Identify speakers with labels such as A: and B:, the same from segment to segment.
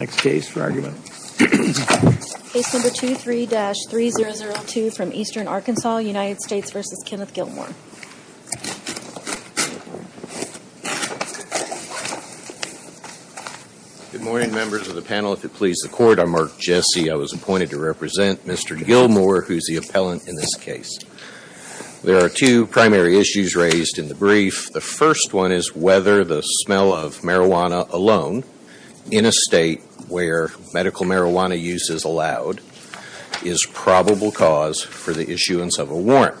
A: Next case for argument.
B: Case number 23-3002 from Eastern Arkansas, United States v. Kenneth Gilmore.
C: Good morning, members of the panel. If it pleases the Court, I'm Mark Jesse. I was appointed to represent Mr. Gilmore, who's the appellant in this case. There are two primary issues raised in the brief. The first one is whether the smell of marijuana alone in a state where medical marijuana use is allowed is probable cause for the issuance of a warrant.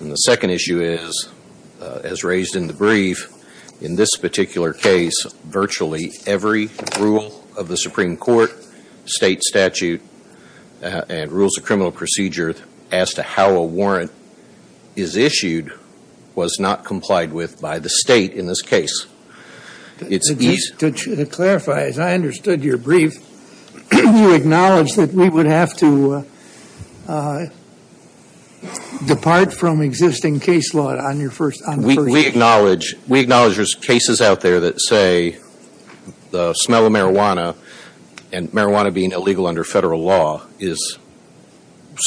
C: And the second issue is, uh, as raised in the brief, in this particular case, virtually every rule of the Supreme Court, state statute, uh, and rules of criminal procedure as to how a warrant is issued was not complied with by the state in this case.
A: To clarify, as I understood your brief, you acknowledge that we would have to uh, uh, depart from existing case law on your first issue.
C: We acknowledge there's cases out there that say the smell of marijuana and marijuana being illegal under federal law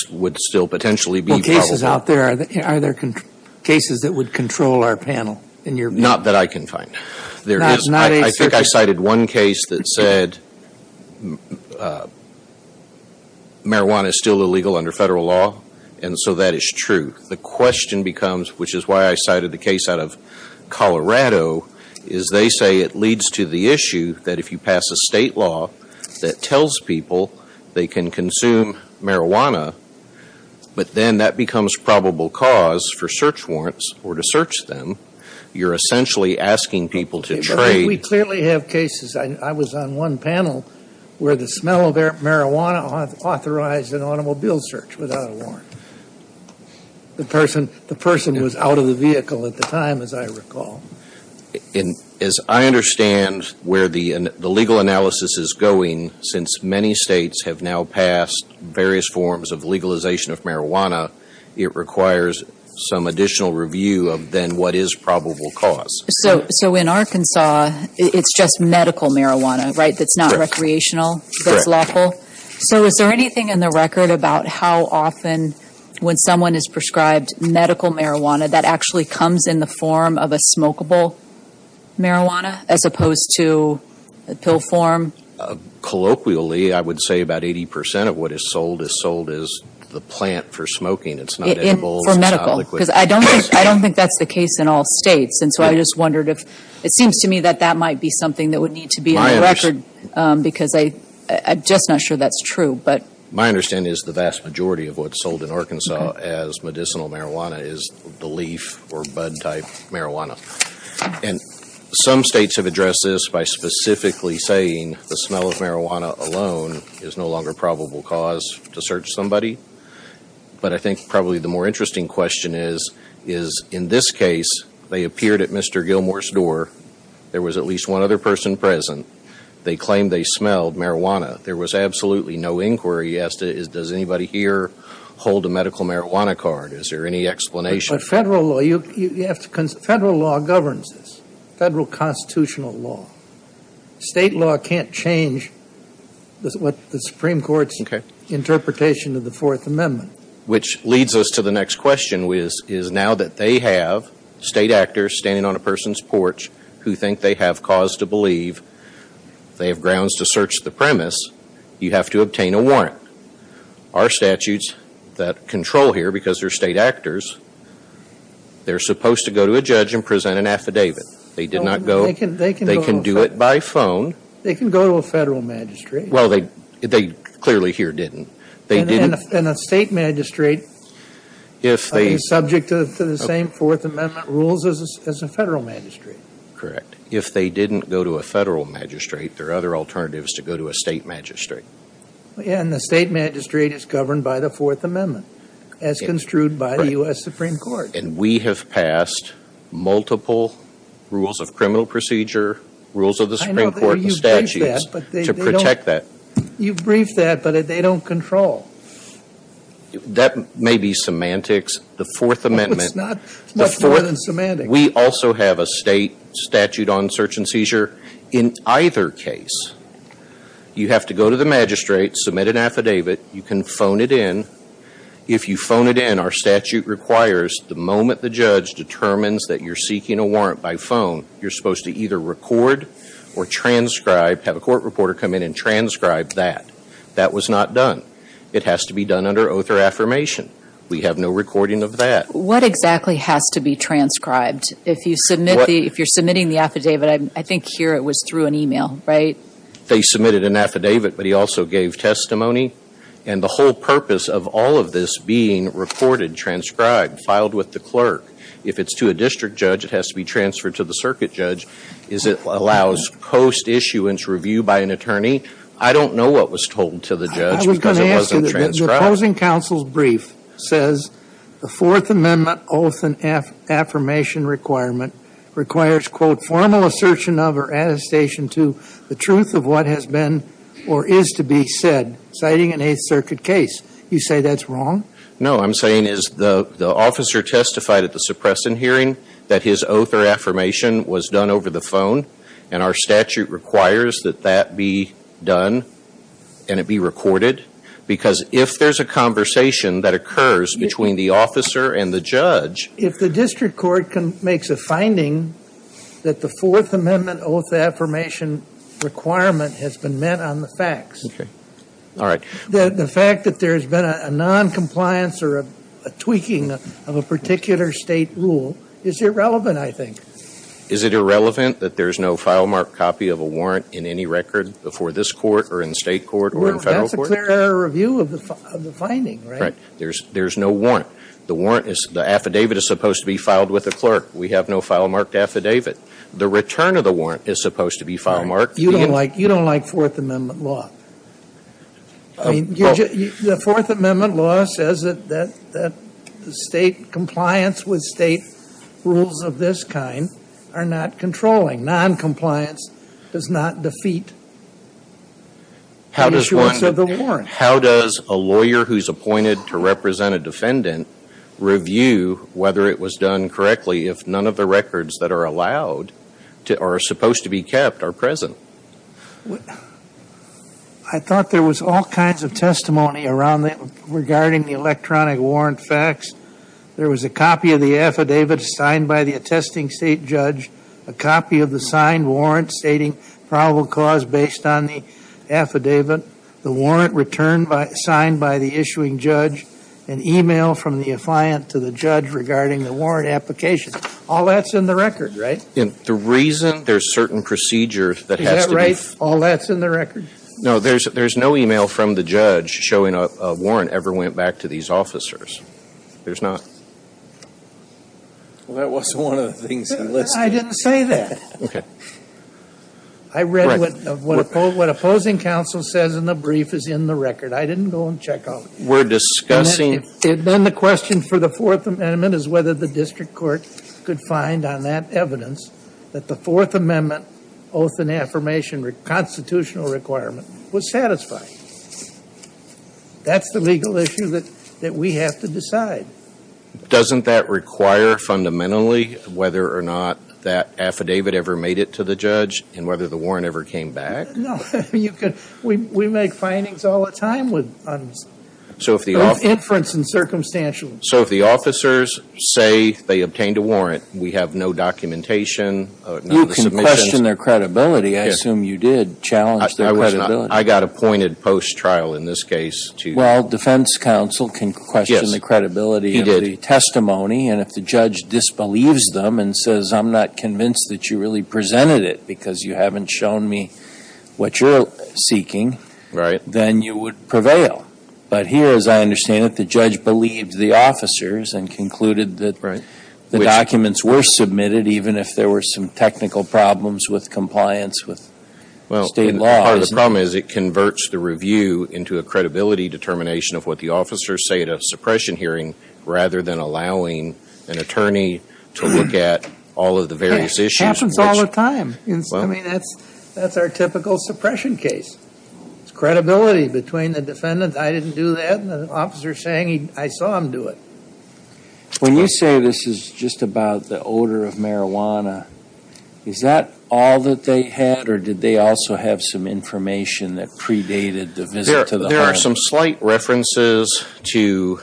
C: would still potentially be probable.
A: Well, cases out there, are there cases that would control our panel in your view?
C: Not that I can find.
A: Not a
C: I think I cited one case that said uh, marijuana is still illegal under federal law, and so that is true. The question becomes, which is why I cited the case out of Colorado, is they say it leads to the issue that if you pass a state law that tells people they can consume marijuana, but then that becomes probable cause for search warrants or to search them, you're essentially asking people to trade.
A: We clearly have cases. I was on one panel where the smell of marijuana authorized an automobile search without a warrant. The person was out of the vehicle at the time, as I recall.
C: As I understand where the legal analysis is going, since many states have now passed various forms of legalization of marijuana, it requires some additional review of then what is probable cause.
D: So in Arkansas, it's just medical marijuana, right, that's not recreational, that's lawful? So is there anything in the record about how often when someone is prescribed medical marijuana that actually comes in the form of a smokable marijuana as opposed to a pill form?
C: Uh, colloquially, I would say about 80% of what is sold is sold as the plant for smoking. It's not edible.
D: For medical, because I don't think that's the case in all states, and so I just wondered if, it seems to me that that might be something that would need to be in the record, um, because I'm just not sure that's true.
C: But my understanding is the vast majority of what's sold in Arkansas as medicinal marijuana is the leaf or bud type marijuana. And some states have addressed this by specifically saying the smell of marijuana alone is no longer probable cause to search somebody. But I think probably the more interesting question is, is in this case, they appeared at Mr. Gilmore's door. There was at least one other person present. They claimed they smelled marijuana. There was absolutely no inquiry as to, does anybody here hold a medical marijuana card? Is there any explanation?
A: But federal law, you have to, federal law governs this. Federal constitutional law. State law can't change what the Supreme Court's interpretation of the Fourth Amendment.
C: Which leads us to the next question, is is now that they have state actors standing on a person's porch who think they have cause to believe they have grounds to search the premise, you have to obtain a warrant. Our statutes that control here, because they're state actors, they're supposed to go to a judge and present an affidavit. They did not go, they can do it by phone.
A: They can go to a federal magistrate.
C: Well, they clearly here didn't.
A: And a state magistrate uh, is subject to the same Fourth Amendment rules as a federal magistrate.
C: Correct. If they didn't go to a federal magistrate, there are other alternatives to go to a state magistrate.
A: And the state magistrate is governed by the Fourth Amendment, as construed by the U.S. Supreme Court.
C: And we have passed multiple rules of criminal procedure, rules of the Supreme Court and statutes to protect that.
A: You've briefed that, but they don't control.
C: That may be semantics. The Fourth Amendment.
A: It's not much more than semantics.
C: We also have a state statute on search and seizure. In either case, You have to go to the magistrate, submit an affidavit, you can phone it in. If you phone it in, our statute requires the moment the judge determines that you're seeking a warrant by phone, you're supposed to either record or transcribe, have a court reporter come in and transcribe that. That was not done. It has to be done under oath or affirmation. We have no recording of that.
D: What exactly has to be transcribed? If you submit the, if you're submitting the affidavit, I, I think here it was through an email, right?
C: They submitted an affidavit, but he also gave testimony. And the whole purpose of all of this being recorded, transcribed, filed with the clerk, if it's to a district judge, it has to be transferred to the circuit judge, is it allows post-issuance review by an attorney. I don't know what was told to the
A: I
C: judge
A: was
C: because
A: going to
C: it
A: ask you,
C: wasn't
A: the- the opposing counsel's brief says the Fourth Amendment oath and affirmation requirement requires, quote, formal assertion of or attestation to the truth of what has been or is to be said, citing an Eighth Circuit case. You say that's wrong?
C: No, I'm saying is the, the officer testified at the suppression hearing that his oath or affirmation was done over the phone, and our statute requires that that be done and it be recorded, because if there's a conversation that occurs between the officer and the judge,
A: If the district court makes a finding that the Fourth Amendment oath affirmation requirement has been met on the facts,
C: all right,
A: the, the fact that there's been a, non-compliance or a, tweaking of a particular state rule is irrelevant, I think.
C: is it irrelevant that there's no file marked copy of a warrant in any record before this court or in state court or in federal
A: That's a
C: court?
A: clear error review of the, of the finding, right?
C: Right. There's, there's no warrant. The warrant is, the affidavit is supposed to be filed with the clerk. We have no file marked affidavit. The return of the warrant is supposed to be file marked.
A: You don't like, you don't like Fourth Amendment law. I mean, you're
C: well-
A: ju- you, the Fourth Amendment law says that, that, that state compliance with state rules of this kind are not controlling. Non-compliance does not defeat
C: How
A: the
C: does
A: issuance of the warrant.
C: how does a lawyer who's appointed to represent a defendant review whether it was done correctly if none of the records that are allowed to, or are supposed to be kept are present?
A: I thought there was all kinds of testimony regarding the electronic warrant facts. There was a copy of the affidavit signed by the attesting state judge, a copy of the signed warrant stating probable cause based on the affidavit, the warrant returned by, signed by the issuing judge, an email from the affiant to the judge regarding the warrant application. All that's in the record, right?
C: The reason there's certain procedures that has to be
A: right? All that's in the record?
C: No, there's, there's no email from the judge showing a, a warrant ever went back to these officers. There's not.
E: Well, that wasn't one of the things he listed.
A: I didn't say that.
C: Okay.
A: I read what, what opposing counsel says in the brief is in the record. I didn't go and check out.
C: We're discussing,
A: if- if- Then the question for the Fourth Amendment is whether the district court could find on that evidence that the Fourth Amendment oath and affirmation constitutional requirement was satisfied. That's the legal issue that, that we have to decide.
C: doesn't that require fundamentally whether or not that affidavit ever made it to the judge and whether the warrant ever came back?
A: No, you could, we, we make findings all the time with, on
C: So if the off,
A: inference and circumstantial
C: so if the officers say they obtained a warrant, we have no documentation, uh, none
E: You can question their credibility. I assume you did challenge
C: I, I
E: their
C: was not,
E: credibility.
C: I got appointed post-trial in this case to.
E: Well, defense counsel can question the credibility of the testimony, and if the judge disbelieves them and says, I'm not convinced that you really presented it because you haven't shown me what you're seeking,
C: Right.
E: then you would prevail. But here, as I understand it, the judge believed the officers and concluded that the documents were submitted, even if there were some technical problems with compliance with state
C: and
E: law,
C: Part of the problem is it converts the review into a credibility determination of what the officers say at a suppression hearing rather than allowing an attorney to look at all of the various
A: Ha-
C: issues.
A: Happens all the time. I mean, that's, that's our typical suppression case. It's credibility between the defendant, I didn't do that, and the officer saying, he, I saw him do it.
E: When you say this is just about the odor of marijuana, is that all that they had, or did they also have some information that predated the visit to the home?
C: there are some slight references to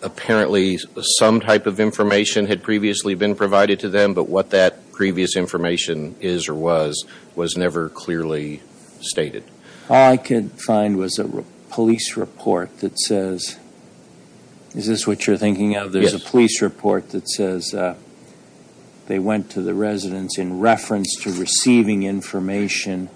C: apparently some type of information had previously been provided to them, but what that previous information is or was, was never clearly stated.
E: All I could find was a police report that says, is this what you're thinking of? There's a police report that says uh, they went to the residence in reference to receiving information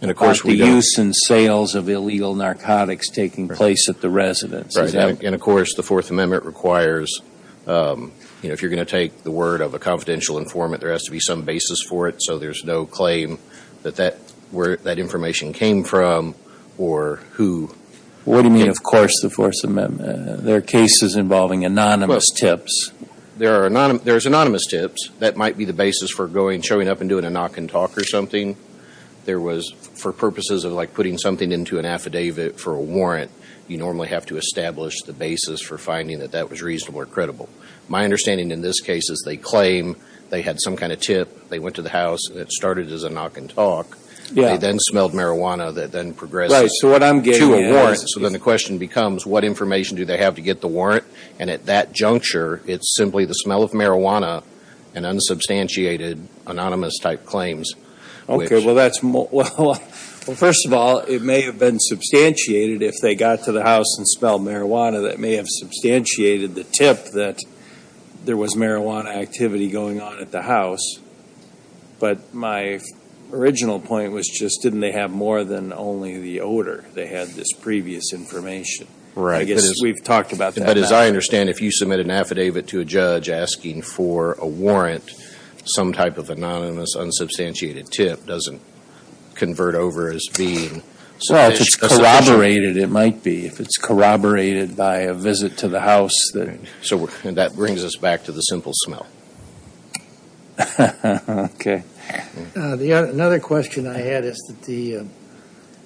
C: And of
E: about
C: course,
E: the use and sales of illegal narcotics taking place at the residence.
C: Right, and of course, the Fourth Amendment requires, um, you know, if you're going to take the word of a confidential informant, there has to be some basis for it, so there's no claim where that information came from or who.
E: What do you mean, of course, the Fourth Amendment? Uh, There are cases involving anonymous tips.
C: There are anonym, there's anonymous tips, that might be the basis for going, showing up and doing a knock and talk or something. There was, for purposes of like putting something into an affidavit for a warrant, you normally have to establish the basis for finding that that was reasonable or credible. My understanding in this case is they claim they had some kind of tip, they went to the house, it started as a knock and talk. They then smelled marijuana that then progressed
E: right, so what I'm getting
C: to a warrant. So then the question becomes, what information do they have to get the warrant? And at that juncture, it's simply the smell of marijuana and unsubstantiated anonymous type claims.
E: Okay, well, that's, well, first of all, it may have been substantiated if they got to the house and smelled marijuana. That may have substantiated the tip that there was marijuana activity going on at the house. But my original point was just, didn't they have more than only the odor? They had this previous information.
C: Right. I guess
E: we've talked about that.
C: But as. I understand, if you submit an affidavit to a judge asking for a warrant, some type of anonymous, unsubstantiated tip doesn't convert over as being
E: Well, if it's
C: sufficient- a sufficient-
E: corroborated, it might be. If it's corroborated by a visit to the house that,
C: So, that brings us back to the simple smell.
E: okay.
A: Uh, The, oth- another question I had is that the uh,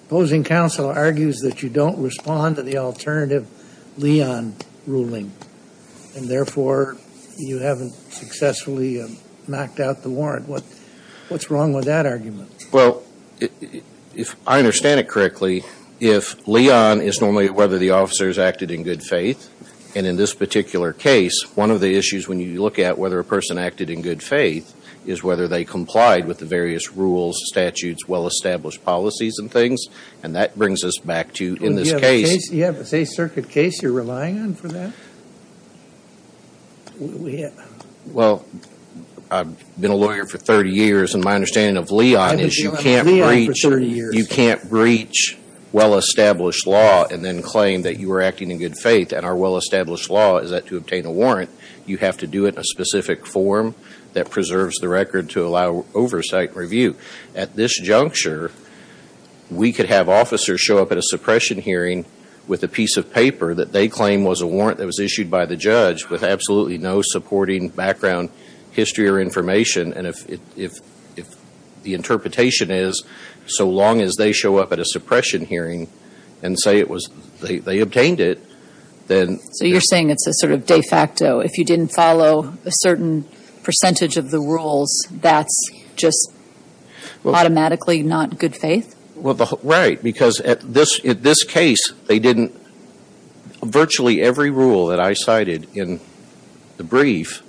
A: opposing counsel argues that you don't respond to the alternative Leon ruling, and therefore you haven't successfully uh, knocked out the warrant. What, what's wrong with that argument?
C: Well, i- i- if I understand it correctly, if Leon is normally whether the officers acted in good faith, and in this particular case, one of the issues when you look at whether a person acted in good faith is whether they complied with the various rules, statutes, well-established policies and things, and that brings us back to, in this
A: you have a
C: case,
A: You have a Circuit case you're relying on for that? We- We, ha-
C: well, I've been a lawyer for 30 years, and my understanding of Leon is you can't breach
A: for 30 years.
C: you can't breach well-established law and then claim that you were acting in good faith. And our well-established law is that to obtain a warrant, you have to do it in a specific form that preserves the record to allow oversight and review. At this juncture, we could have officers show up at a suppression hearing with a piece of paper that they claim was a warrant that was issued by the judge with absolutely no supporting background history or information. And if, if, if the interpretation is, so long as they show up at a suppression hearing and say it was, they, they obtained it, then
D: So you're saying it's a sort of de facto, if you didn't follow a certain percentage of the rules, that's just automatically not good faith?
C: Well, right, because at this, in this case, they didn't, virtually every rule that I cited in the brief,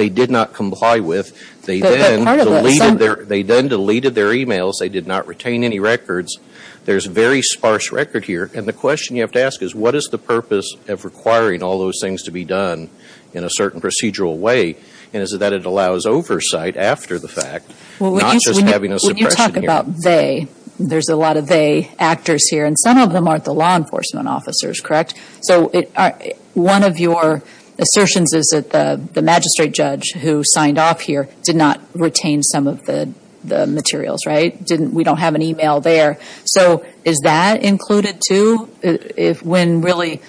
C: they did not comply with. They then
D: part of it, some-
C: deleted their, they then deleted their emails. They did not retain any records. There's very sparse record here. And the question you have to ask is, what is the purpose of requiring all those things to be done in a certain procedural way? And is it that it allows oversight after the fact, not just having a
D: When you
C: suppression
D: talk
C: hearing?
D: about they, there's a lot of they actors here, and some of them aren't the law enforcement officers, correct? So one of your assertions is that the, the magistrate judge who signed off here did not retain some of the, the materials, right? Didn't, we don't have an email there. So is that included too? If, when really,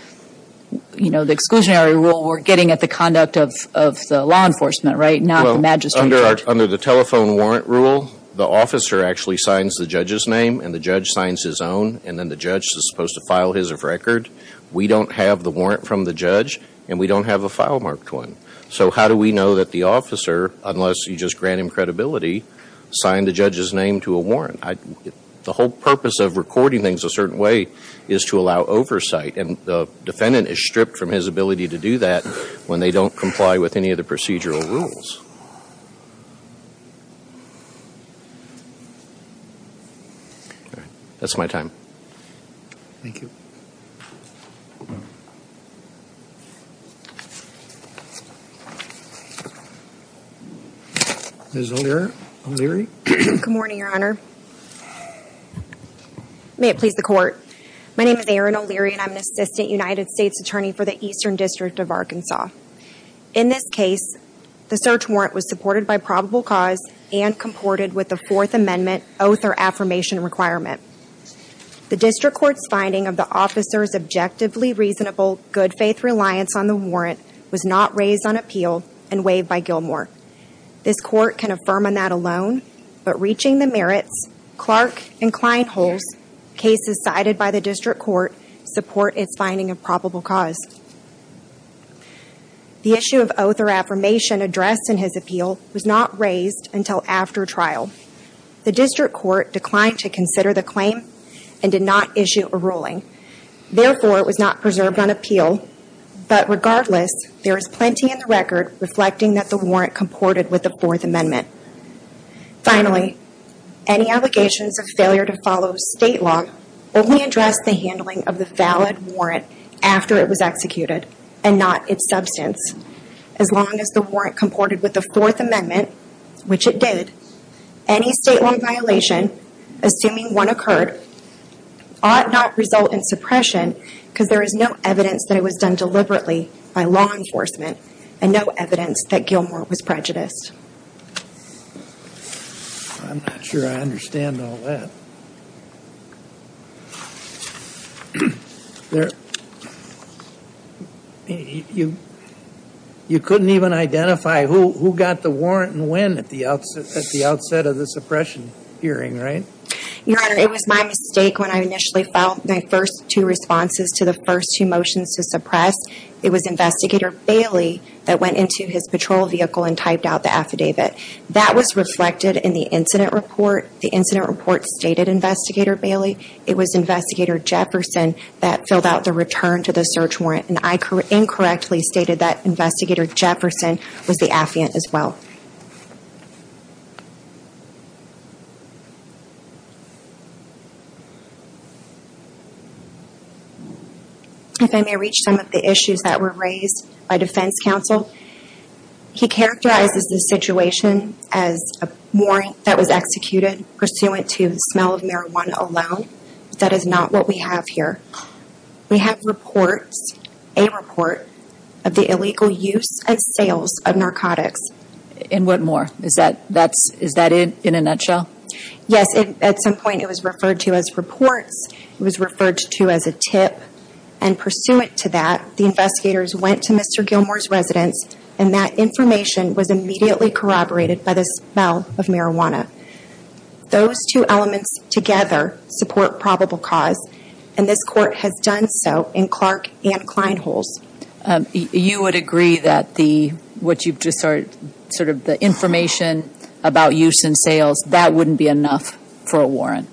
D: you know, the exclusionary rule, we're getting at the conduct of, of the law enforcement, right? Not the magistrate
C: under our,
D: judge.
C: under the telephone warrant rule, the officer actually signs the judge's name, and the judge signs his own, and then the judge is supposed to file his of record. We don't have the warrant from the judge, and we don't have a file marked one. So how do we know that the officer, unless you just grant him credibility, signed the judge's name to a warrant? The whole purpose of recording things a certain way is to allow oversight, and the defendant is stripped from his ability to do that when they don't comply with any of the procedural rules. That's my time.
A: Thank you. Ms. O'Leary?
F: Good morning, Your Honor. May it please the Court. My name is Erin O'Leary, and I'm an Assistant United States Attorney for the Eastern District of Arkansas. In this case, the search warrant was supported by probable cause and comported with the Fourth Amendment oath or affirmation requirement. The District Court's finding of the officer's objectively reasonable good faith reliance on the warrant was not raised on appeal and waived by Gilmore. This Court can affirm on that alone, but reaching the merits, Clark and Kleinholz, cases cited by the District Court, support its finding of probable cause. The issue of oath or affirmation addressed in his appeal was not raised until after trial. The District Court declined to consider the claim and did not issue a ruling. Therefore, it was not preserved on appeal, but regardless, there is plenty in the record reflecting that the warrant comported with the Fourth Amendment. Finally, any allegations of failure to follow state law only address the handling of the valid warrant after it was executed and not its substance. As long as the warrant comported with the Fourth Amendment, which it did, any state law violation, assuming one occurred, ought not result in suppression because there is no evidence that it was done deliberately by law enforcement and no evidence that Gilmore was prejudiced.
A: I'm not sure I understand all that. You, couldn't even identify who, got the warrant and when at the outset of the suppression hearing, right?
F: Your Honor, it was my mistake when I initially filed my first two responses to the first two motions to suppress. It was Investigator Bailey that went into his patrol vehicle and typed out the affidavit. That was reflected in the incident report. The incident report stated Investigator Bailey. It was Investigator Jefferson that filled out the return to the search warrant, and I incorrectly stated that Investigator Jefferson was the affiant as well. If I may reach some of the issues that were raised by defense counsel, he characterizes the situation as a warrant that was executed pursuant to the smell of marijuana alone. That is not what we have here. We have reports, a report, of the illegal use and sales of narcotics.
D: And what more? Is that, that's, is that it in a nutshell?
F: Yes, at some point it was referred to as reports. It was referred to as a tip. And pursuant to that, the investigators went to Mr. Gilmore's residence, and that information was immediately corroborated by the smell of marijuana. Those two elements together support probable cause, and this court has done so in Clark and Kleinholz.
D: Um, you would agree that the, what you've just sort, sort of the information about use and sales, that wouldn't be enough for a warrant?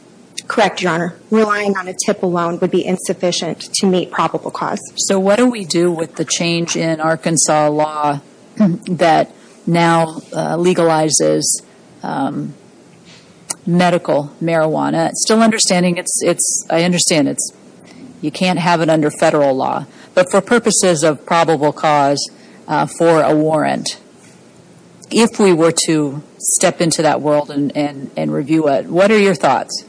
F: Correct, Your Honor. Relying on a tip alone would be insufficient to meet probable cause.
D: So what do we do with the change in Arkansas law that now uh, legalizes um, medical marijuana? Still understanding it's, I understand it's, you can't have it under federal law. But for purposes of probable cause uh, for a warrant, if we were to step into that world and review it, what are your thoughts?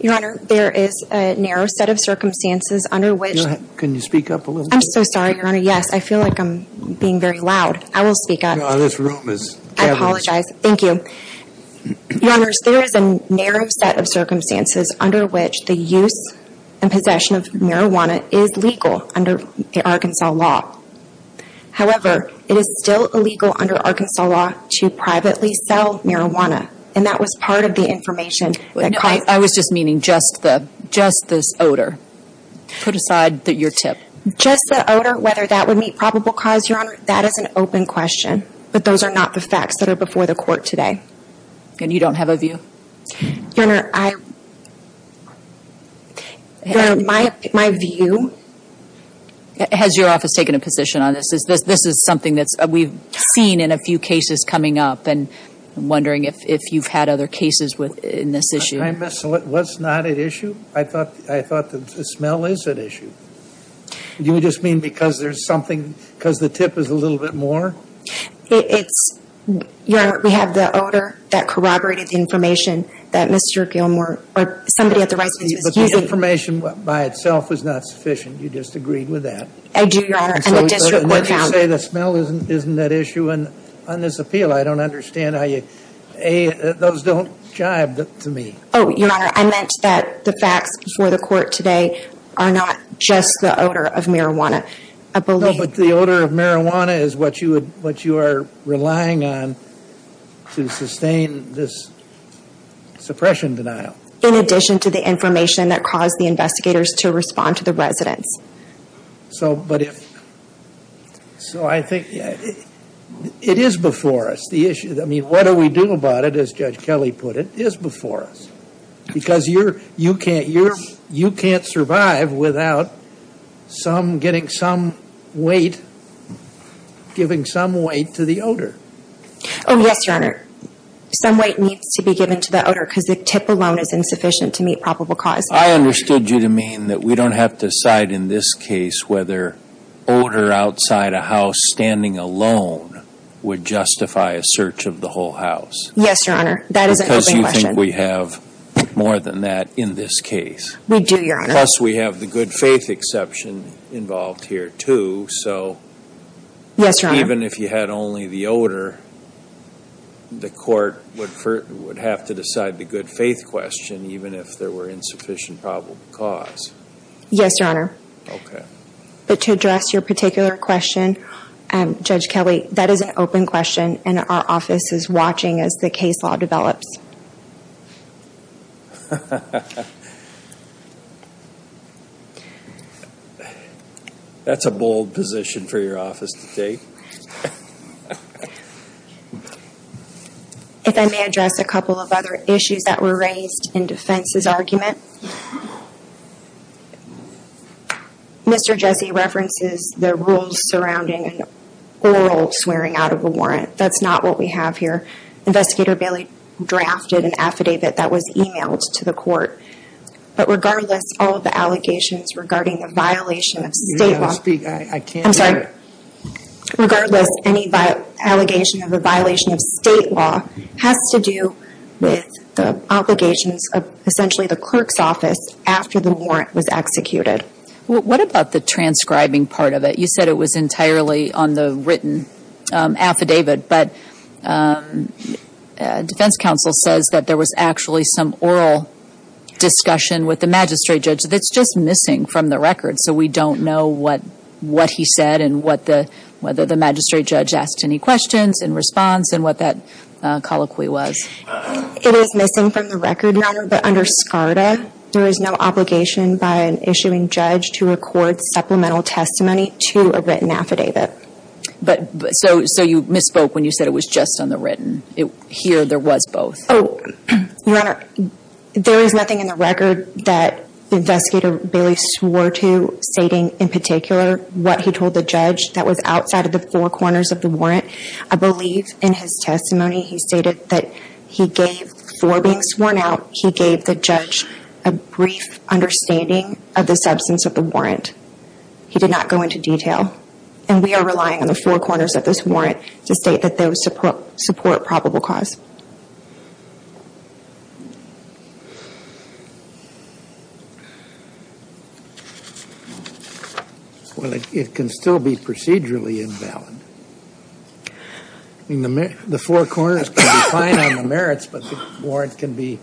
F: Your Honor, there is a narrow set of circumstances under which.
A: Can you speak up a little?
F: I'm so sorry, Your Honor. Yes, I feel like I'm being very loud. I will speak up.
A: No, this room is.
F: I apologize. Thank you. Your Honors, there is a narrow set of circumstances under which the use and possession of marijuana is legal under Arkansas law. However, it is still illegal under Arkansas law to privately sell marijuana and that was part of the information that.
D: I, I was just meaning just the just this odor. Put aside your tip.
F: Just the odor, whether that would meet probable cause, Your Honor, that is an open question. But those are not the facts that are before the court today.
D: And you don't have a view?
F: Your Honor, I, Your Honor, my, my view,
D: Has your office taken a position on this? Is this, this is something that's, uh, we've seen in a few cases coming up, and I'm wondering if, if you've had other cases with, in this issue?
A: I miss, what- what's not at issue? I thought, I thought the smell is at issue. You just mean because there's something, because the tip is a little bit more?
F: it's, Your Honor, we have the odor that corroborated the information that Mr. Gilmore, or somebody at the residence
A: But
F: was
A: the information by itself was not sufficient. You just agreed with that.
F: I do, Your Honor, and
A: So-
F: the district court.
A: and
F: court
A: then you say the smell isn't, isn't that issue and on this appeal. I don't understand how you, A, those don't jibe to me.
F: Oh, Your Honor, I meant that the facts before the court today are not just the odor of marijuana. I
A: No,
F: believe,
A: but the odor of marijuana is what you would, what you are relying on to sustain this suppression denial.
F: in addition to the information that caused the investigators to respond to the residence.
A: So, but if, so I think, it, it is before us, the issue. I mean, what do we do about it, as Judge Kelly put it, is before us. Because you're, you can't, you're, you can't survive without some, getting some weight, giving some weight to the odor.
F: Oh, yes, Your Honor. Some weight needs to be given to the odor because the tip alone is insufficient to meet probable cause.
E: I understood you to mean that we don't have to decide in this case whether odor outside a house standing alone would justify a search of the whole house.
F: Yes, Your Honor. That is an
E: Because you think we have more than that in this case.
F: We do, Your Honor.
E: Plus, we have the good faith exception involved here too, so
F: Yes, Your Honor.
E: even if you had only the odor, the court would, would have to decide the good faith question even if there were insufficient probable cause.
F: Yes, Your Honor.
E: Okay.
F: But to address your particular question, Um, Judge Kelly, that is an open question, and our office is watching as the case law develops.
E: That's a bold position for your office to take.
F: If I may address a couple of other issues that were raised in defense's argument. Mr. Jesse references the rules surrounding an oral swearing out of a warrant. That's not what we have here. Investigator Bailey drafted an affidavit that was emailed to the court. But regardless, all of the allegations regarding the violation of state
A: gotta
F: law.
A: speak, I, I can't.
F: I'm sorry. Regardless, any allegation of a violation of state law has to do with the obligations of essentially the clerk's office after the warrant was executed.
D: Wh- What about the transcribing part of it? You said it was entirely on the written um, affidavit, but um, uh, defense counsel says that there was actually some oral discussion with the magistrate judge that's just missing from the record, so we don't know what he said and whether the magistrate judge asked any questions in response and what that uh, colloquy was.
F: It is missing from the record, Your Honor, but under SCARTA, there is no obligation by an issuing judge to record supplemental testimony to a written affidavit.
D: But, so so you misspoke when you said it was just on the written. Here there was both.
F: Oh, Your Honor, there is nothing in the record that Investigator Bailey swore to, stating in particular what he told the judge that was outside of the four corners of the warrant. I believe in his testimony he stated that he gave, for being sworn out, he gave the judge a brief understanding of the substance of the warrant. He did not go into detail. And we are relying on the four corners of this warrant to state that those support, probable cause.
A: Well, it can still be procedurally invalid. I mean, the four corners can be fine on the merits, but the warrant can be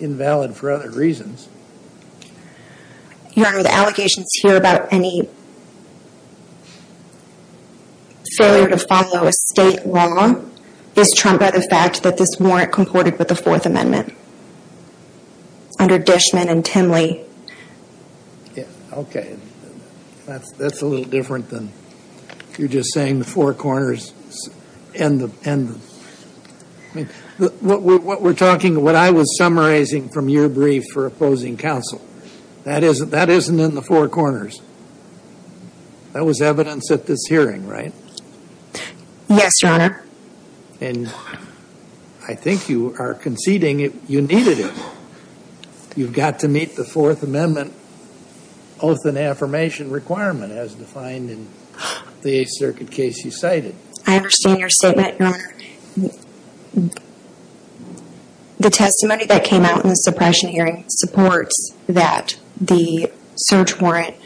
A: invalid for other reasons.
F: Your Honor, the allegations here about any failure to follow a state law is trumped by the fact that this warrant comported with the Fourth Amendment. Under Dishman and Timley,
A: Yeah, okay. That's, that's a little different than, you're just saying the four corners and the, and the, I mean, the- what we're, what we're talking, what I was summarizing from your brief for opposing counsel, that isn't, that isn't in the four corners. That was evidence at this hearing, right?
F: Yes, Your Honor.
A: And I think you are conceding it, you needed it. You've got to meet the Fourth Amendment oath and affirmation requirement as defined in the Eighth Circuit case you cited.
F: I understand your statement, Your Honor. The testimony that came out in the suppression hearing supports that the search warrant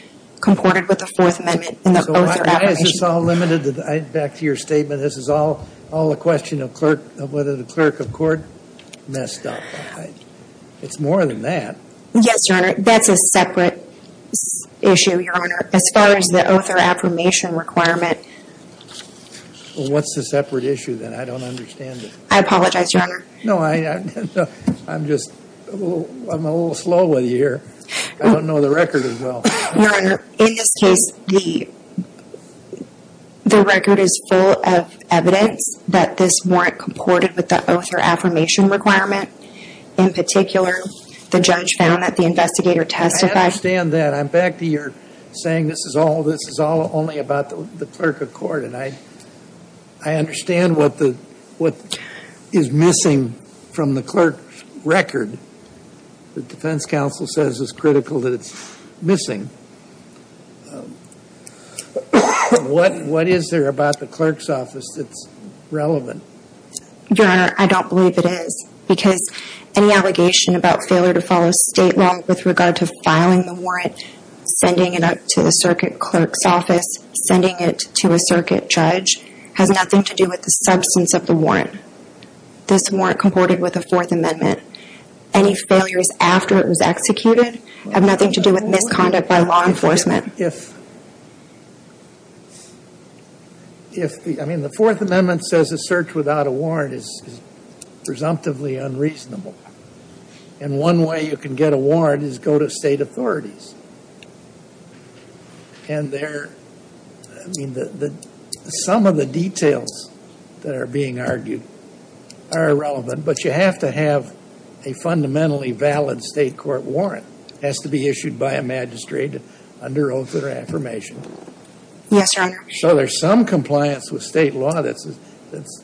F: comported with the Fourth Amendment and the oath or
A: why is this all limited to, the- back to your statement, this is all, all a question of clerk, of whether the clerk of court messed up. It's more than that.
F: Yes, Your Honor, that's a separate issue, Your Honor. As far as the oath or affirmation requirement,
A: Well, what's the separate issue then? I don't understand it.
F: I apologize, Your Honor.
A: No, I, I, no, I'm just, a little, I'm a little slow with you here. I don't know the record as well.
F: Your Honor, in this case, the the record is full of evidence that this warrant comported with the oath or affirmation requirement. In particular, the judge found that the investigator testified.
A: I understand that. I'm back to your saying this is all, this is all only about the, the clerk of court, and I, I understand what the, what is missing from the clerk's record. The defense counsel says is critical that it's missing. Um, What, what is there about the clerk's office that's relevant?
F: Your Honor, I don't believe it is, because any allegation about failure to follow state law with regard to filing the warrant, sending it up to the circuit clerk's office, sending it to a circuit judge, has nothing to do with the substance of the warrant. This warrant comported with the Fourth Amendment. Any failures after it was executed have nothing to do with misconduct by law enforcement.
A: If, if, the- I mean, the Fourth Amendment says a search without a warrant is is presumptively unreasonable. And one way you can get a warrant is go to state authorities. And there, I mean, the, the, some of the details that are being argued are irrelevant, but you have to have a fundamentally valid state court warrant. It has to be issued by a magistrate under oath or affirmation.
F: Yes, Your Honor.
A: So there's some compliance with state law that's, that's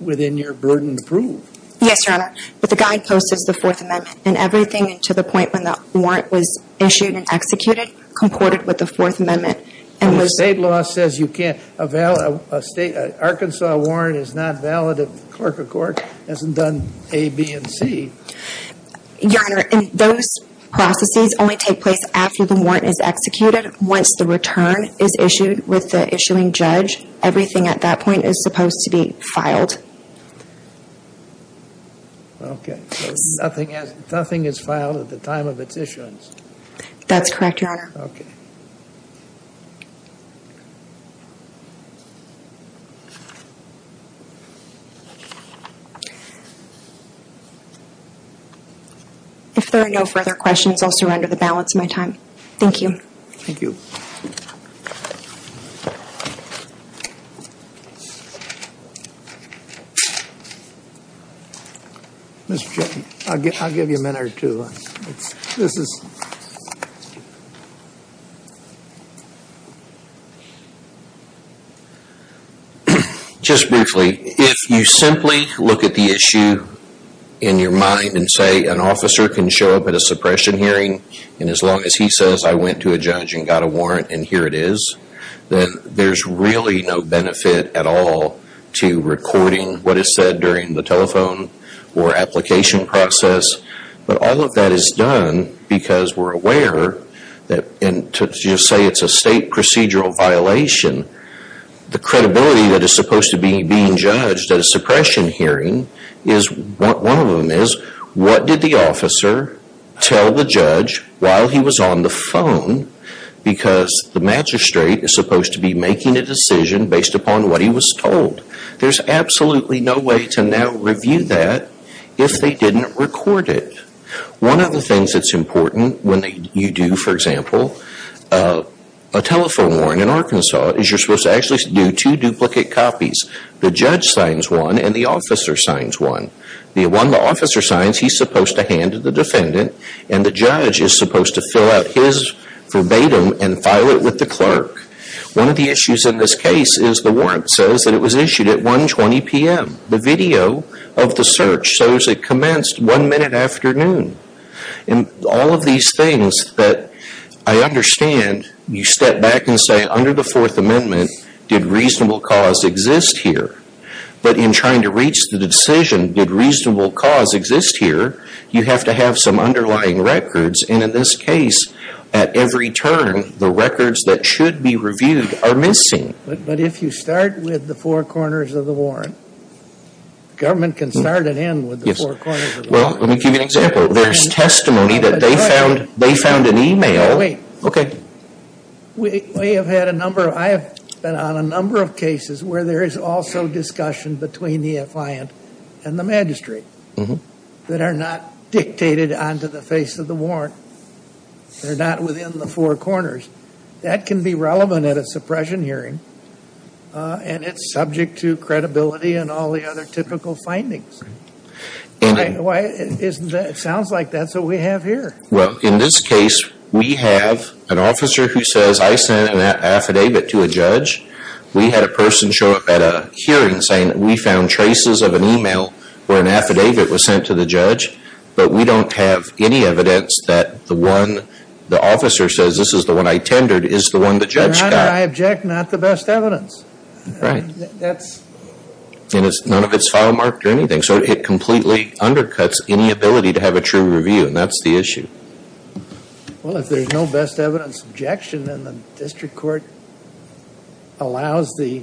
A: within your burden to prove.
F: Yes, Your Honor. But the guidepost is the Fourth Amendment, and everything to the point when the warrant was issued and executed comported with the Fourth Amendment and
A: the state law says you can't, a val, a, a state, Arkansas warrant is not valid if the clerk of court hasn't done A, B, and C.
F: Your Honor, and those processes only take place after the warrant is executed. Once the return is issued with the issuing judge, everything at that point is supposed to be filed.
A: Okay, so nothing has, nothing is filed at the time of its issuance.
F: That's correct, Your Honor.
A: Okay.
F: If there are no further questions, I'll surrender the balance of my time. Thank you.
A: Thank you. Mr. Chairman, I'll give you a minute or two. It's- This is,
C: Just briefly, if you simply look at the issue in your mind and say an officer can show up at a suppression hearing, and as long as he says, I went to a judge and got a warrant and here it is, then there's really no benefit at all to recording what is said during the telephone or application process. But all of that is done because we're aware that, and to just say it's a state procedural violation, the credibility that is supposed to be being judged at a suppression hearing is, one of them is, what did the officer tell the judge while he was on the phone? Because the magistrate is supposed to be making a decision based upon what he was told. There's absolutely no way to now review that if they didn't record it. One of the things that's important when you do, for example, uh, a telephone warrant in Arkansas is you're supposed to actually do two duplicate copies. The judge signs one and the officer signs one. The one the officer signs, he's supposed to hand to the defendant, and the judge is supposed to fill out his verbatim and file it with the clerk. One of the issues in this case is the warrant says that it was issued at 1.20 p.m. The video of the search shows it commenced one minute after noon. And all of these things that I understand, you step back and say, under the Fourth Amendment, did reasonable cause exist here? But in trying to reach the decision, did reasonable cause exist here, you have to have some underlying records. And in this case, at every turn, the records that should be reviewed are missing.
A: But, but if you start with the four corners of the warrant, government can start and end with the four corners of the warrant.
C: Well, let me give you an example. There's testimony that they found, they found an email.
A: Wait,
C: Okay.
A: We, we have had a number, of, I have been on a number of cases where there is also discussion between the affiant and the magistrate
C: Mhm.
A: that are not dictated onto the face of the warrant. They're not within the four corners. That can be relevant at a suppression hearing, uh, and it's subject to credibility and all the other typical findings. Why, why isn't that, it sounds like that's what we have here.
C: Well, in this case, we have an officer who says, I sent an affidavit to a judge. We had a person show up at a hearing saying that we found traces of an email where an affidavit was sent to the judge, but we don't have any evidence that the one the officer says this is the one I tendered is the one the
A: Your
C: judge
A: Honor, I object, not the best evidence.
C: Right.
A: Uh, that's,
C: And none of it's file marked or anything. So it completely undercuts any ability to have a true review, and that's the issue.
A: Well, if there's no best evidence objection, then the district court allows the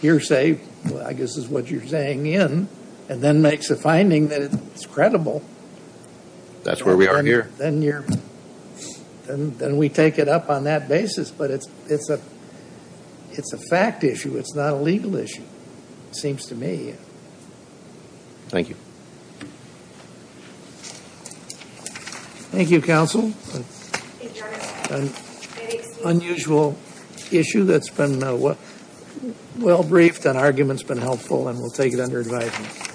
A: hearsay, well, I guess is what you're saying, in, and then makes a finding that it's credible.
C: That's where we are here.
A: Then you're, then, then we take it up on that basis, but it's, it's a, it's a fact issue, it's not a legal issue, it seems to me.
C: Thank you.
A: Thank you, counsel. An unusual issue that's been uh, well briefed and argument's been helpful, and we'll take it under advisement.